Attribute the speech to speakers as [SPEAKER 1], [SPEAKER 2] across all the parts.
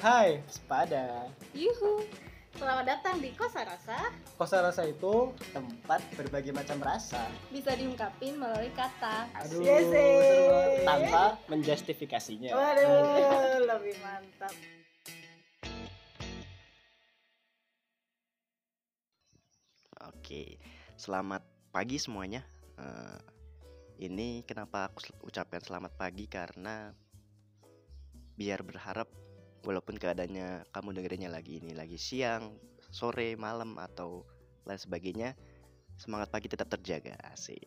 [SPEAKER 1] Hai, sepada.
[SPEAKER 2] Yuhu. Selamat datang di Kosa Rasa.
[SPEAKER 1] Kosa rasa itu tempat berbagai macam rasa.
[SPEAKER 2] Bisa diungkapin melalui kata.
[SPEAKER 1] Aduh,
[SPEAKER 3] Yes,
[SPEAKER 1] seru banget.
[SPEAKER 3] eh.
[SPEAKER 1] tanpa menjustifikasinya.
[SPEAKER 3] Waduh, lebih mantap.
[SPEAKER 4] Oke, selamat pagi semuanya. Eh, ini kenapa aku ucapkan selamat pagi karena biar berharap walaupun keadaannya kamu dengerinnya lagi ini lagi siang, sore, malam atau lain sebagainya, semangat pagi tetap terjaga. Asik.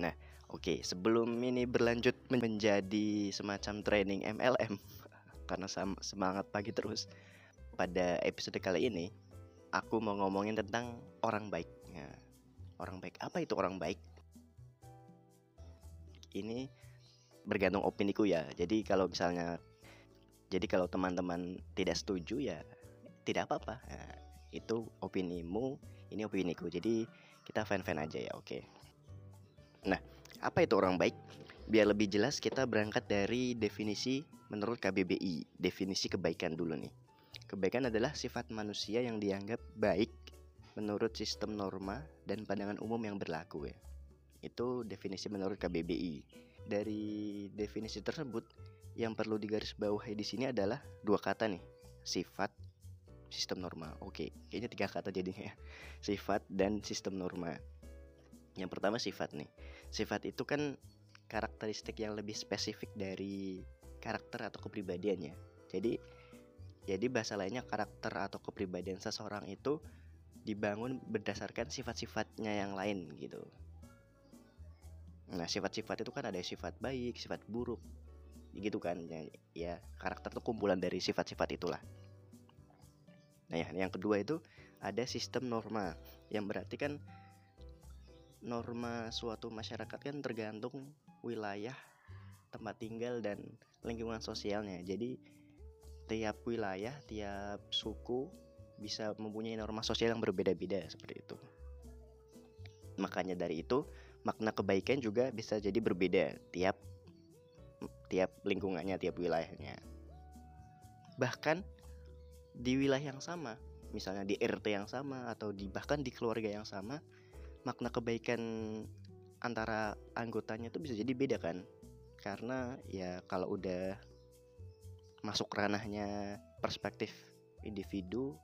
[SPEAKER 4] Nah, oke, sebelum ini berlanjut men- menjadi semacam training MLM karena semangat pagi terus pada episode kali ini aku mau ngomongin tentang orang baik. Nah, orang baik apa itu orang baik? Ini bergantung opiniku ya. Jadi kalau misalnya, jadi kalau teman-teman tidak setuju ya tidak apa-apa. Nah, itu opinimu, ini opiniku. Jadi kita fan-fan aja ya, oke. Nah, apa itu orang baik? Biar lebih jelas kita berangkat dari definisi menurut KBBI. Definisi kebaikan dulu nih. Kebaikan adalah sifat manusia yang dianggap baik menurut sistem norma dan pandangan umum yang berlaku ya. Itu definisi menurut KBBI. Dari definisi tersebut yang perlu digarisbawahi di sini adalah dua kata nih, sifat sistem norma. Oke, kayaknya tiga kata jadinya ya. Sifat dan sistem norma. Yang pertama sifat nih. Sifat itu kan karakteristik yang lebih spesifik dari karakter atau kepribadiannya. Jadi jadi bahasa lainnya karakter atau kepribadian seseorang itu dibangun berdasarkan sifat-sifatnya yang lain gitu. Nah, sifat-sifat itu kan ada sifat baik, sifat buruk. Gitu kan. Ya, ya karakter itu kumpulan dari sifat-sifat itulah. Nah, ya, yang kedua itu ada sistem norma yang berarti kan norma suatu masyarakat kan tergantung wilayah tempat tinggal dan lingkungan sosialnya. Jadi tiap wilayah, tiap suku bisa mempunyai norma sosial yang berbeda-beda seperti itu. Makanya dari itu makna kebaikan juga bisa jadi berbeda tiap tiap lingkungannya, tiap wilayahnya. Bahkan di wilayah yang sama, misalnya di RT yang sama atau di bahkan di keluarga yang sama, makna kebaikan antara anggotanya itu bisa jadi beda kan? Karena ya kalau udah masuk ranahnya perspektif individu,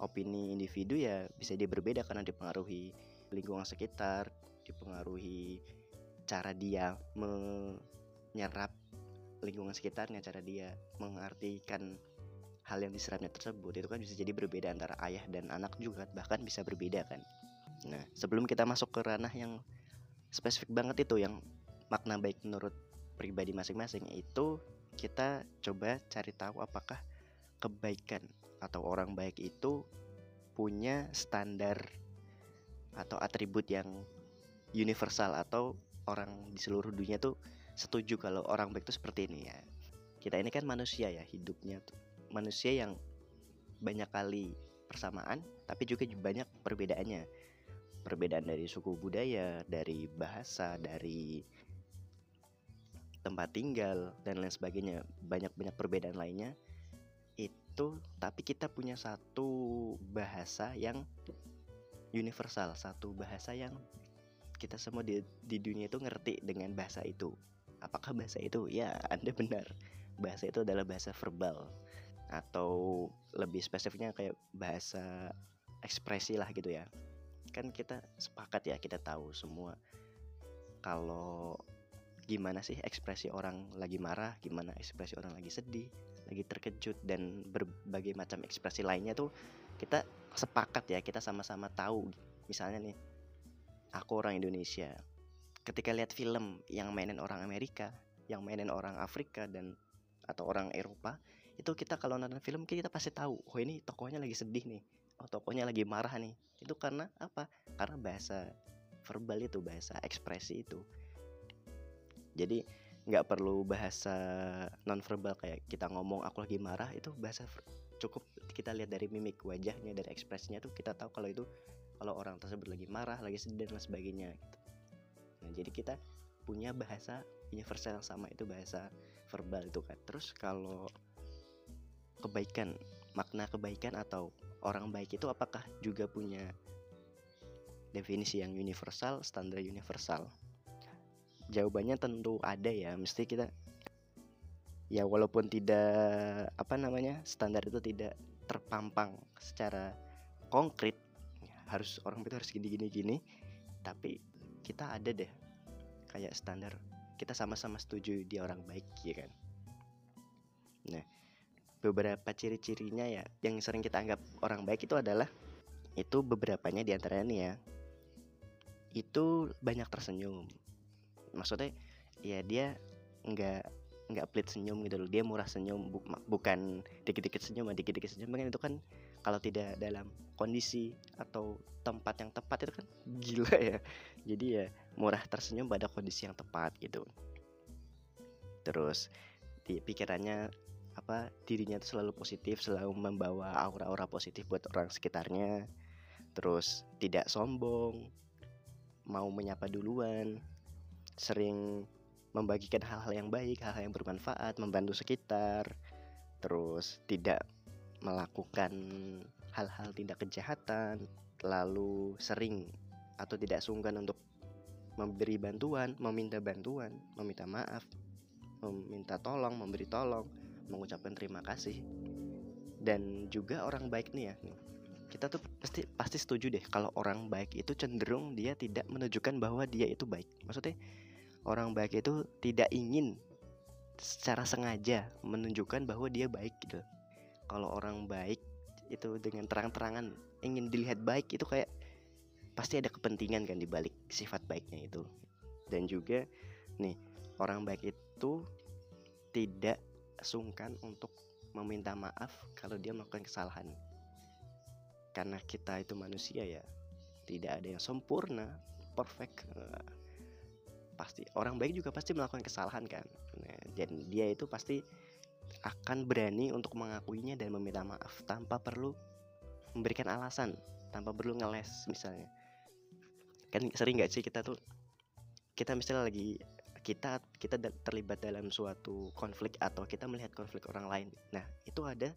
[SPEAKER 4] opini individu ya bisa dia berbeda karena dipengaruhi lingkungan sekitar, dipengaruhi cara dia menyerap lingkungan sekitarnya, cara dia mengartikan hal yang diserapnya tersebut itu kan bisa jadi berbeda antara ayah dan anak juga bahkan bisa berbeda kan. Nah, sebelum kita masuk ke ranah yang spesifik banget itu yang makna baik menurut pribadi masing-masing itu kita coba cari tahu apakah kebaikan atau orang baik itu punya standar atau atribut yang universal atau orang di seluruh dunia tuh setuju kalau orang baik itu seperti ini ya. Kita ini kan manusia ya, hidupnya tuh manusia yang banyak kali persamaan tapi juga banyak perbedaannya. Perbedaan dari suku budaya, dari bahasa, dari tempat tinggal dan lain sebagainya banyak-banyak perbedaan lainnya itu tapi kita punya satu bahasa yang universal satu bahasa yang kita semua di, di dunia itu ngerti dengan bahasa itu apakah bahasa itu? Ya anda benar. Bahasa itu adalah bahasa verbal. Atau lebih spesifiknya kayak bahasa ekspresi lah gitu ya. Kan kita sepakat ya kita tahu semua. Kalau gimana sih ekspresi orang lagi marah, gimana ekspresi orang lagi sedih, lagi terkejut dan berbagai macam ekspresi lainnya tuh kita sepakat ya, kita sama-sama tahu. Misalnya nih, aku orang Indonesia. Ketika lihat film yang mainin orang Amerika, yang mainin orang Afrika dan atau orang Eropa, itu kita kalau nonton film kita pasti tahu, oh ini tokohnya lagi sedih nih. Oh, tokohnya lagi marah nih. Itu karena apa? Karena bahasa verbal itu, bahasa ekspresi itu jadi nggak perlu bahasa nonverbal kayak kita ngomong aku lagi marah itu bahasa cukup kita lihat dari mimik wajahnya dari ekspresinya tuh kita tahu kalau itu kalau orang tersebut lagi marah lagi sedih dan sebagainya gitu. Nah jadi kita punya bahasa universal yang sama itu bahasa verbal itu kan. Terus kalau kebaikan makna kebaikan atau orang baik itu apakah juga punya definisi yang universal standar universal? Jawabannya tentu ada ya mesti kita ya walaupun tidak apa namanya standar itu tidak terpampang secara konkret harus orang itu harus gini gini gini tapi kita ada deh kayak standar kita sama-sama setuju dia orang baik ya kan? Nah beberapa ciri-cirinya ya yang sering kita anggap orang baik itu adalah itu beberapanya di antaranya nih ya itu banyak tersenyum. Maksudnya ya dia nggak nggak pelit senyum gitu loh dia murah senyum bu, bukan dikit-dikit senyum dikit-dikit senyum kan itu kan kalau tidak dalam kondisi atau tempat yang tepat itu kan gila ya. Jadi ya murah tersenyum pada kondisi yang tepat gitu. Terus di pikirannya apa dirinya itu selalu positif selalu membawa aura-aura positif buat orang sekitarnya. Terus tidak sombong mau menyapa duluan sering membagikan hal-hal yang baik hal-hal yang bermanfaat membantu sekitar. Terus tidak melakukan hal-hal tindak kejahatan lalu sering atau tidak sungkan untuk memberi bantuan meminta bantuan meminta maaf meminta tolong memberi tolong mengucapkan terima kasih. Dan juga orang baik nih ya kita tuh pasti pasti setuju deh kalau orang baik itu cenderung dia tidak menunjukkan bahwa dia itu baik. Maksudnya orang baik itu tidak ingin secara sengaja menunjukkan bahwa dia baik gitu. Kalau orang baik itu dengan terang-terangan ingin dilihat baik itu kayak pasti ada kepentingan kan dibalik sifat baiknya itu dan juga nih orang baik itu tidak sungkan untuk meminta maaf kalau dia melakukan kesalahan. Karena kita itu manusia ya, tidak ada yang sempurna, perfect. Eh, pasti orang baik juga pasti melakukan kesalahan kan. Nah, dan dia itu pasti akan berani untuk mengakuinya dan meminta maaf tanpa perlu memberikan alasan, tanpa perlu ngeles misalnya. Kan sering nggak sih kita tuh kita misalnya lagi kita kita terlibat dalam suatu konflik atau kita melihat konflik orang lain. Nah itu ada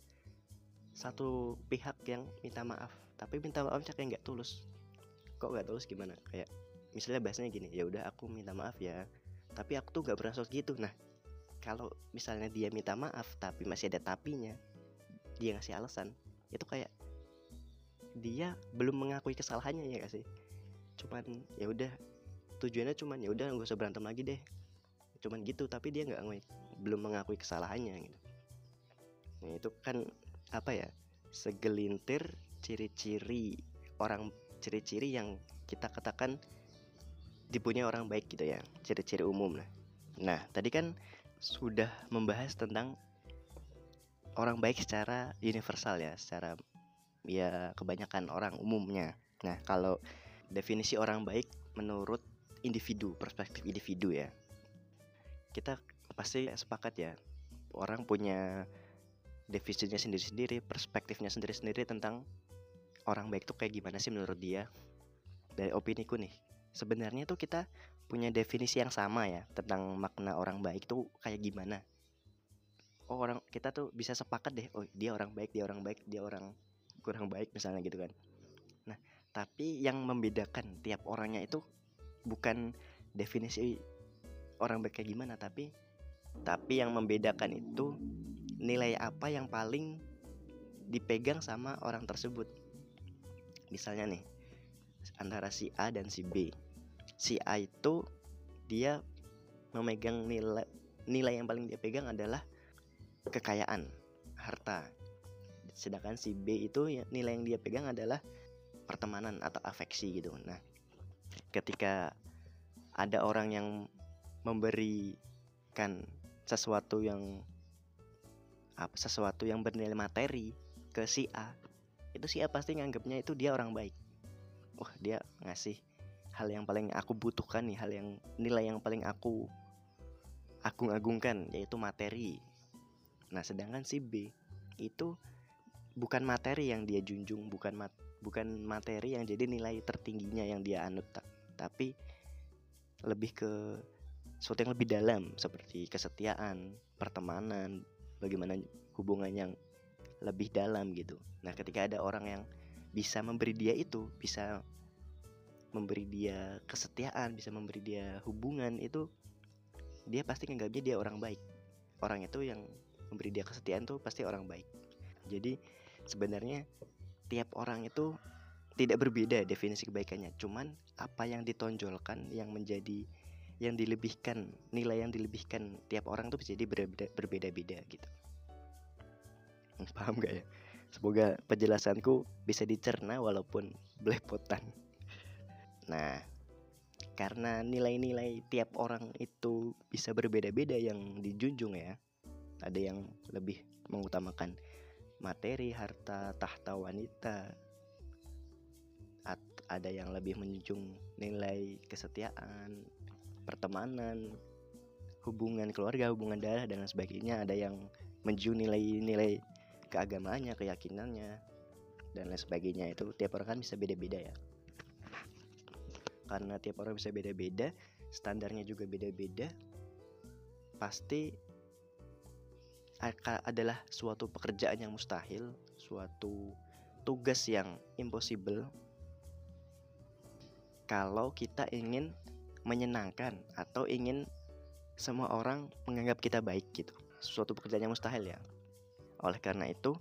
[SPEAKER 4] satu pihak yang minta maaf tapi minta maafnya kayak nggak tulus. Kok nggak tulus gimana? Kayak misalnya bahasanya gini ya udah aku minta maaf ya tapi aku tuh nggak berasal gitu. Nah kalau misalnya dia minta maaf tapi masih ada tapinya dia ngasih alasan itu kayak dia belum mengakui kesalahannya ya gak sih cuman ya udah. Tujuannya cuman ya udah nggak usah berantem lagi deh. Cuman gitu tapi dia nggak belum mengakui kesalahannya gitu. Nah itu kan apa ya segelintir ciri-ciri orang ciri-ciri yang kita katakan dipunyai orang baik gitu ya. Ciri-ciri umum lah. Nah tadi kan sudah membahas tentang orang baik secara universal ya secara ya kebanyakan orang umumnya. Nah kalau definisi orang baik menurut individu perspektif individu ya. Kita pasti sepakat ya orang punya definisinya sendiri-sendiri perspektifnya sendiri-sendiri tentang orang baik tuh kayak gimana sih menurut dia. Dari opini ku nih sebenarnya tuh kita punya definisi yang sama ya tentang makna orang baik tuh kayak gimana. Oh orang kita tuh bisa sepakat deh oh dia orang baik dia orang baik dia orang kurang baik misalnya gitu kan tapi yang membedakan tiap orangnya itu bukan definisi orang baik kayak gimana tapi tapi yang membedakan itu nilai apa yang paling dipegang sama orang tersebut. Misalnya nih antara si A dan si B. Si A itu dia memegang nilai nilai yang paling dia pegang adalah kekayaan harta. Sedangkan si B itu ya, nilai yang dia pegang adalah pertemanan atau afeksi gitu. Nah ketika ada orang yang memberikan sesuatu yang apa sesuatu yang bernilai materi ke si A itu si A pasti nganggapnya itu dia orang baik. Wah dia ngasih hal yang paling aku butuhkan nih hal yang nilai yang paling aku agung-agungkan yaitu materi. Nah sedangkan si B itu bukan materi yang dia junjung bukan mat bukan materi yang jadi nilai tertingginya yang dia anut tapi lebih ke sesuatu yang lebih dalam seperti kesetiaan, pertemanan, bagaimana hubungan yang lebih dalam gitu. Nah ketika ada orang yang bisa memberi dia itu bisa memberi dia kesetiaan bisa memberi dia hubungan itu dia pasti nganggapnya dia orang baik. Orang itu yang memberi dia kesetiaan tuh pasti orang baik. Jadi sebenarnya tiap orang itu tidak berbeda definisi kebaikannya. Cuman apa yang ditonjolkan yang menjadi yang dilebihkan nilai yang dilebihkan tiap orang tuh jadi berbeda berbeda-beda gitu. Paham gak ya? Semoga penjelasanku bisa dicerna walaupun belepotan. Nah karena nilai-nilai tiap orang itu bisa berbeda-beda yang dijunjung ya ada yang lebih mengutamakan materi harta tahta wanita. At- ada yang lebih menjunjung nilai kesetiaan pertemanan hubungan keluarga hubungan darah dan lain sebagainya. Ada yang menjunjung nilai-nilai keagamaannya keyakinannya dan lain sebagainya. Itu tiap orang kan bisa beda-beda ya. Karena tiap orang bisa beda-beda standarnya juga beda-beda pasti adalah suatu pekerjaan yang mustahil suatu tugas yang impossible. Kalau kita ingin menyenangkan atau ingin semua orang menganggap kita baik gitu. Suatu pekerjaan yang mustahil ya. Oleh karena itu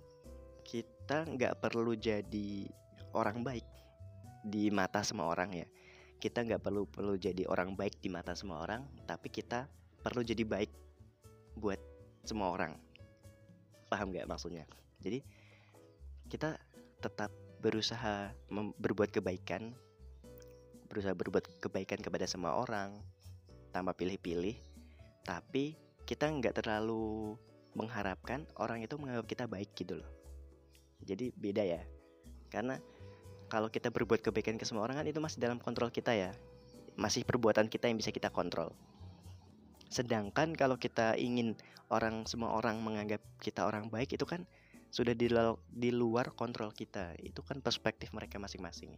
[SPEAKER 4] kita nggak perlu jadi orang baik di mata semua orang ya. Kita nggak perlu perlu jadi orang baik di mata semua orang tapi kita perlu jadi baik buat semua orang paham nggak maksudnya? Jadi kita tetap berusaha berbuat kebaikan berusaha berbuat kebaikan kepada semua orang tanpa pilih-pilih tapi kita nggak terlalu mengharapkan orang itu menganggap kita baik gitu loh. Jadi beda ya. Karena kalau kita berbuat kebaikan ke semua orang kan itu masih dalam kontrol kita ya. Masih perbuatan kita yang bisa kita kontrol sedangkan kalau kita ingin orang semua orang menganggap kita orang baik itu kan sudah di, di luar kontrol kita. Itu kan perspektif mereka masing-masing.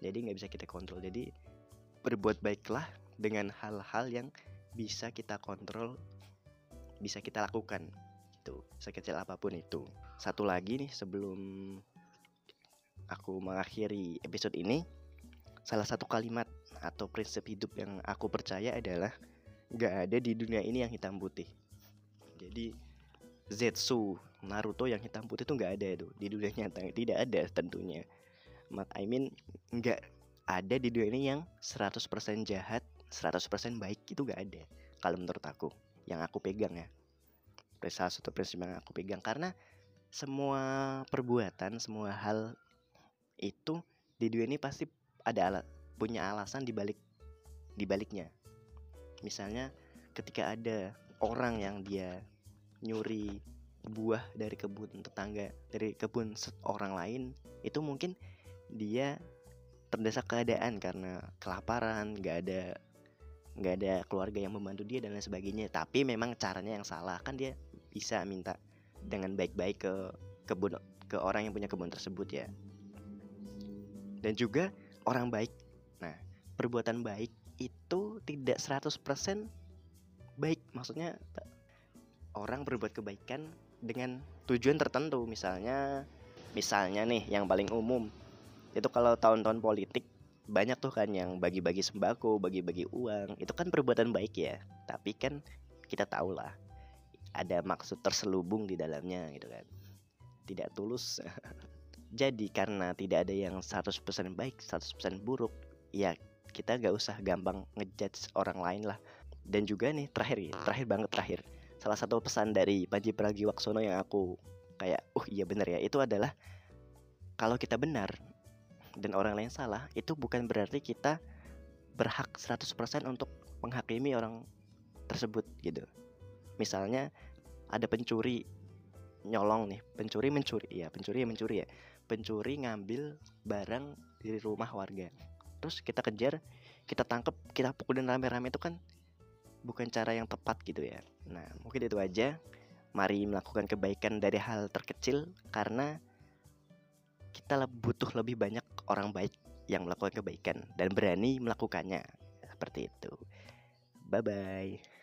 [SPEAKER 4] Jadi nggak bisa kita kontrol. Jadi berbuat baiklah dengan hal-hal yang bisa kita kontrol bisa kita lakukan itu sekecil apa pun itu. Satu lagi nih sebelum aku mengakhiri episode ini salah satu kalimat atau prinsip hidup yang aku percaya adalah nggak ada di dunia ini yang hitam putih. Jadi Zetsu Naruto yang hitam putih itu nggak ada tuh di dunia nyata. Tidak ada tentunya. Mak I mean nggak ada di dunia ini yang 100% jahat 100% baik itu nggak ada. Kalau menurut aku yang aku pegang ya. Salah satu prinsip yang aku pegang. Karena semua perbuatan semua hal itu di dunia ini pasti ada ala, punya alasan dibalik dibaliknya misalnya ketika ada orang yang dia nyuri buah dari kebun tetangga dari kebun orang lain itu mungkin dia terdesak keadaan karena kelaparan nggak ada nggak ada keluarga yang membantu dia dan lain sebagainya. Tapi memang caranya yang salah kan dia bisa minta dengan baik-baik ke kebun ke orang yang punya kebun tersebut ya. Dan juga orang baik. Nah perbuatan baik itu tidak 100% baik. Maksudnya orang berbuat kebaikan dengan tujuan tertentu. Misalnya misalnya nih yang paling umum. Itu kalau tahun-tahun politik banyak tuh kan yang bagi-bagi sembako bagi-bagi uang. Itu kan perbuatan baik ya. Tapi kan kita tahu lah ada maksud terselubung di dalamnya gitu kan. Tidak tulus. Jadi karena tidak ada yang 100% baik 100% buruk ya kita nggak usah gampang ngejudge orang lain lah. Dan juga nih terakhir ya terakhir banget terakhir. Salah satu pesan dari Panji Pragiwaksono yang aku kayak oh iya bener ya. Itu adalah kalau kita benar dan orang lain salah itu bukan berarti kita berhak 100% untuk menghakimi orang tersebut gitu. Misalnya ada pencuri nyolong nih pencuri mencuri ya pencuri yang mencuri ya. Pencuri ngambil barang dari rumah warga terus kita kejar kita tangkap kita pukulin rame-rame itu kan bukan cara yang tepat gitu ya. Nah mungkin itu aja. Mari melakukan kebaikan dari hal terkecil karena kita butuh lebih banyak orang baik yang melakukan kebaikan dan berani melakukannya. Seperti itu. Bye bye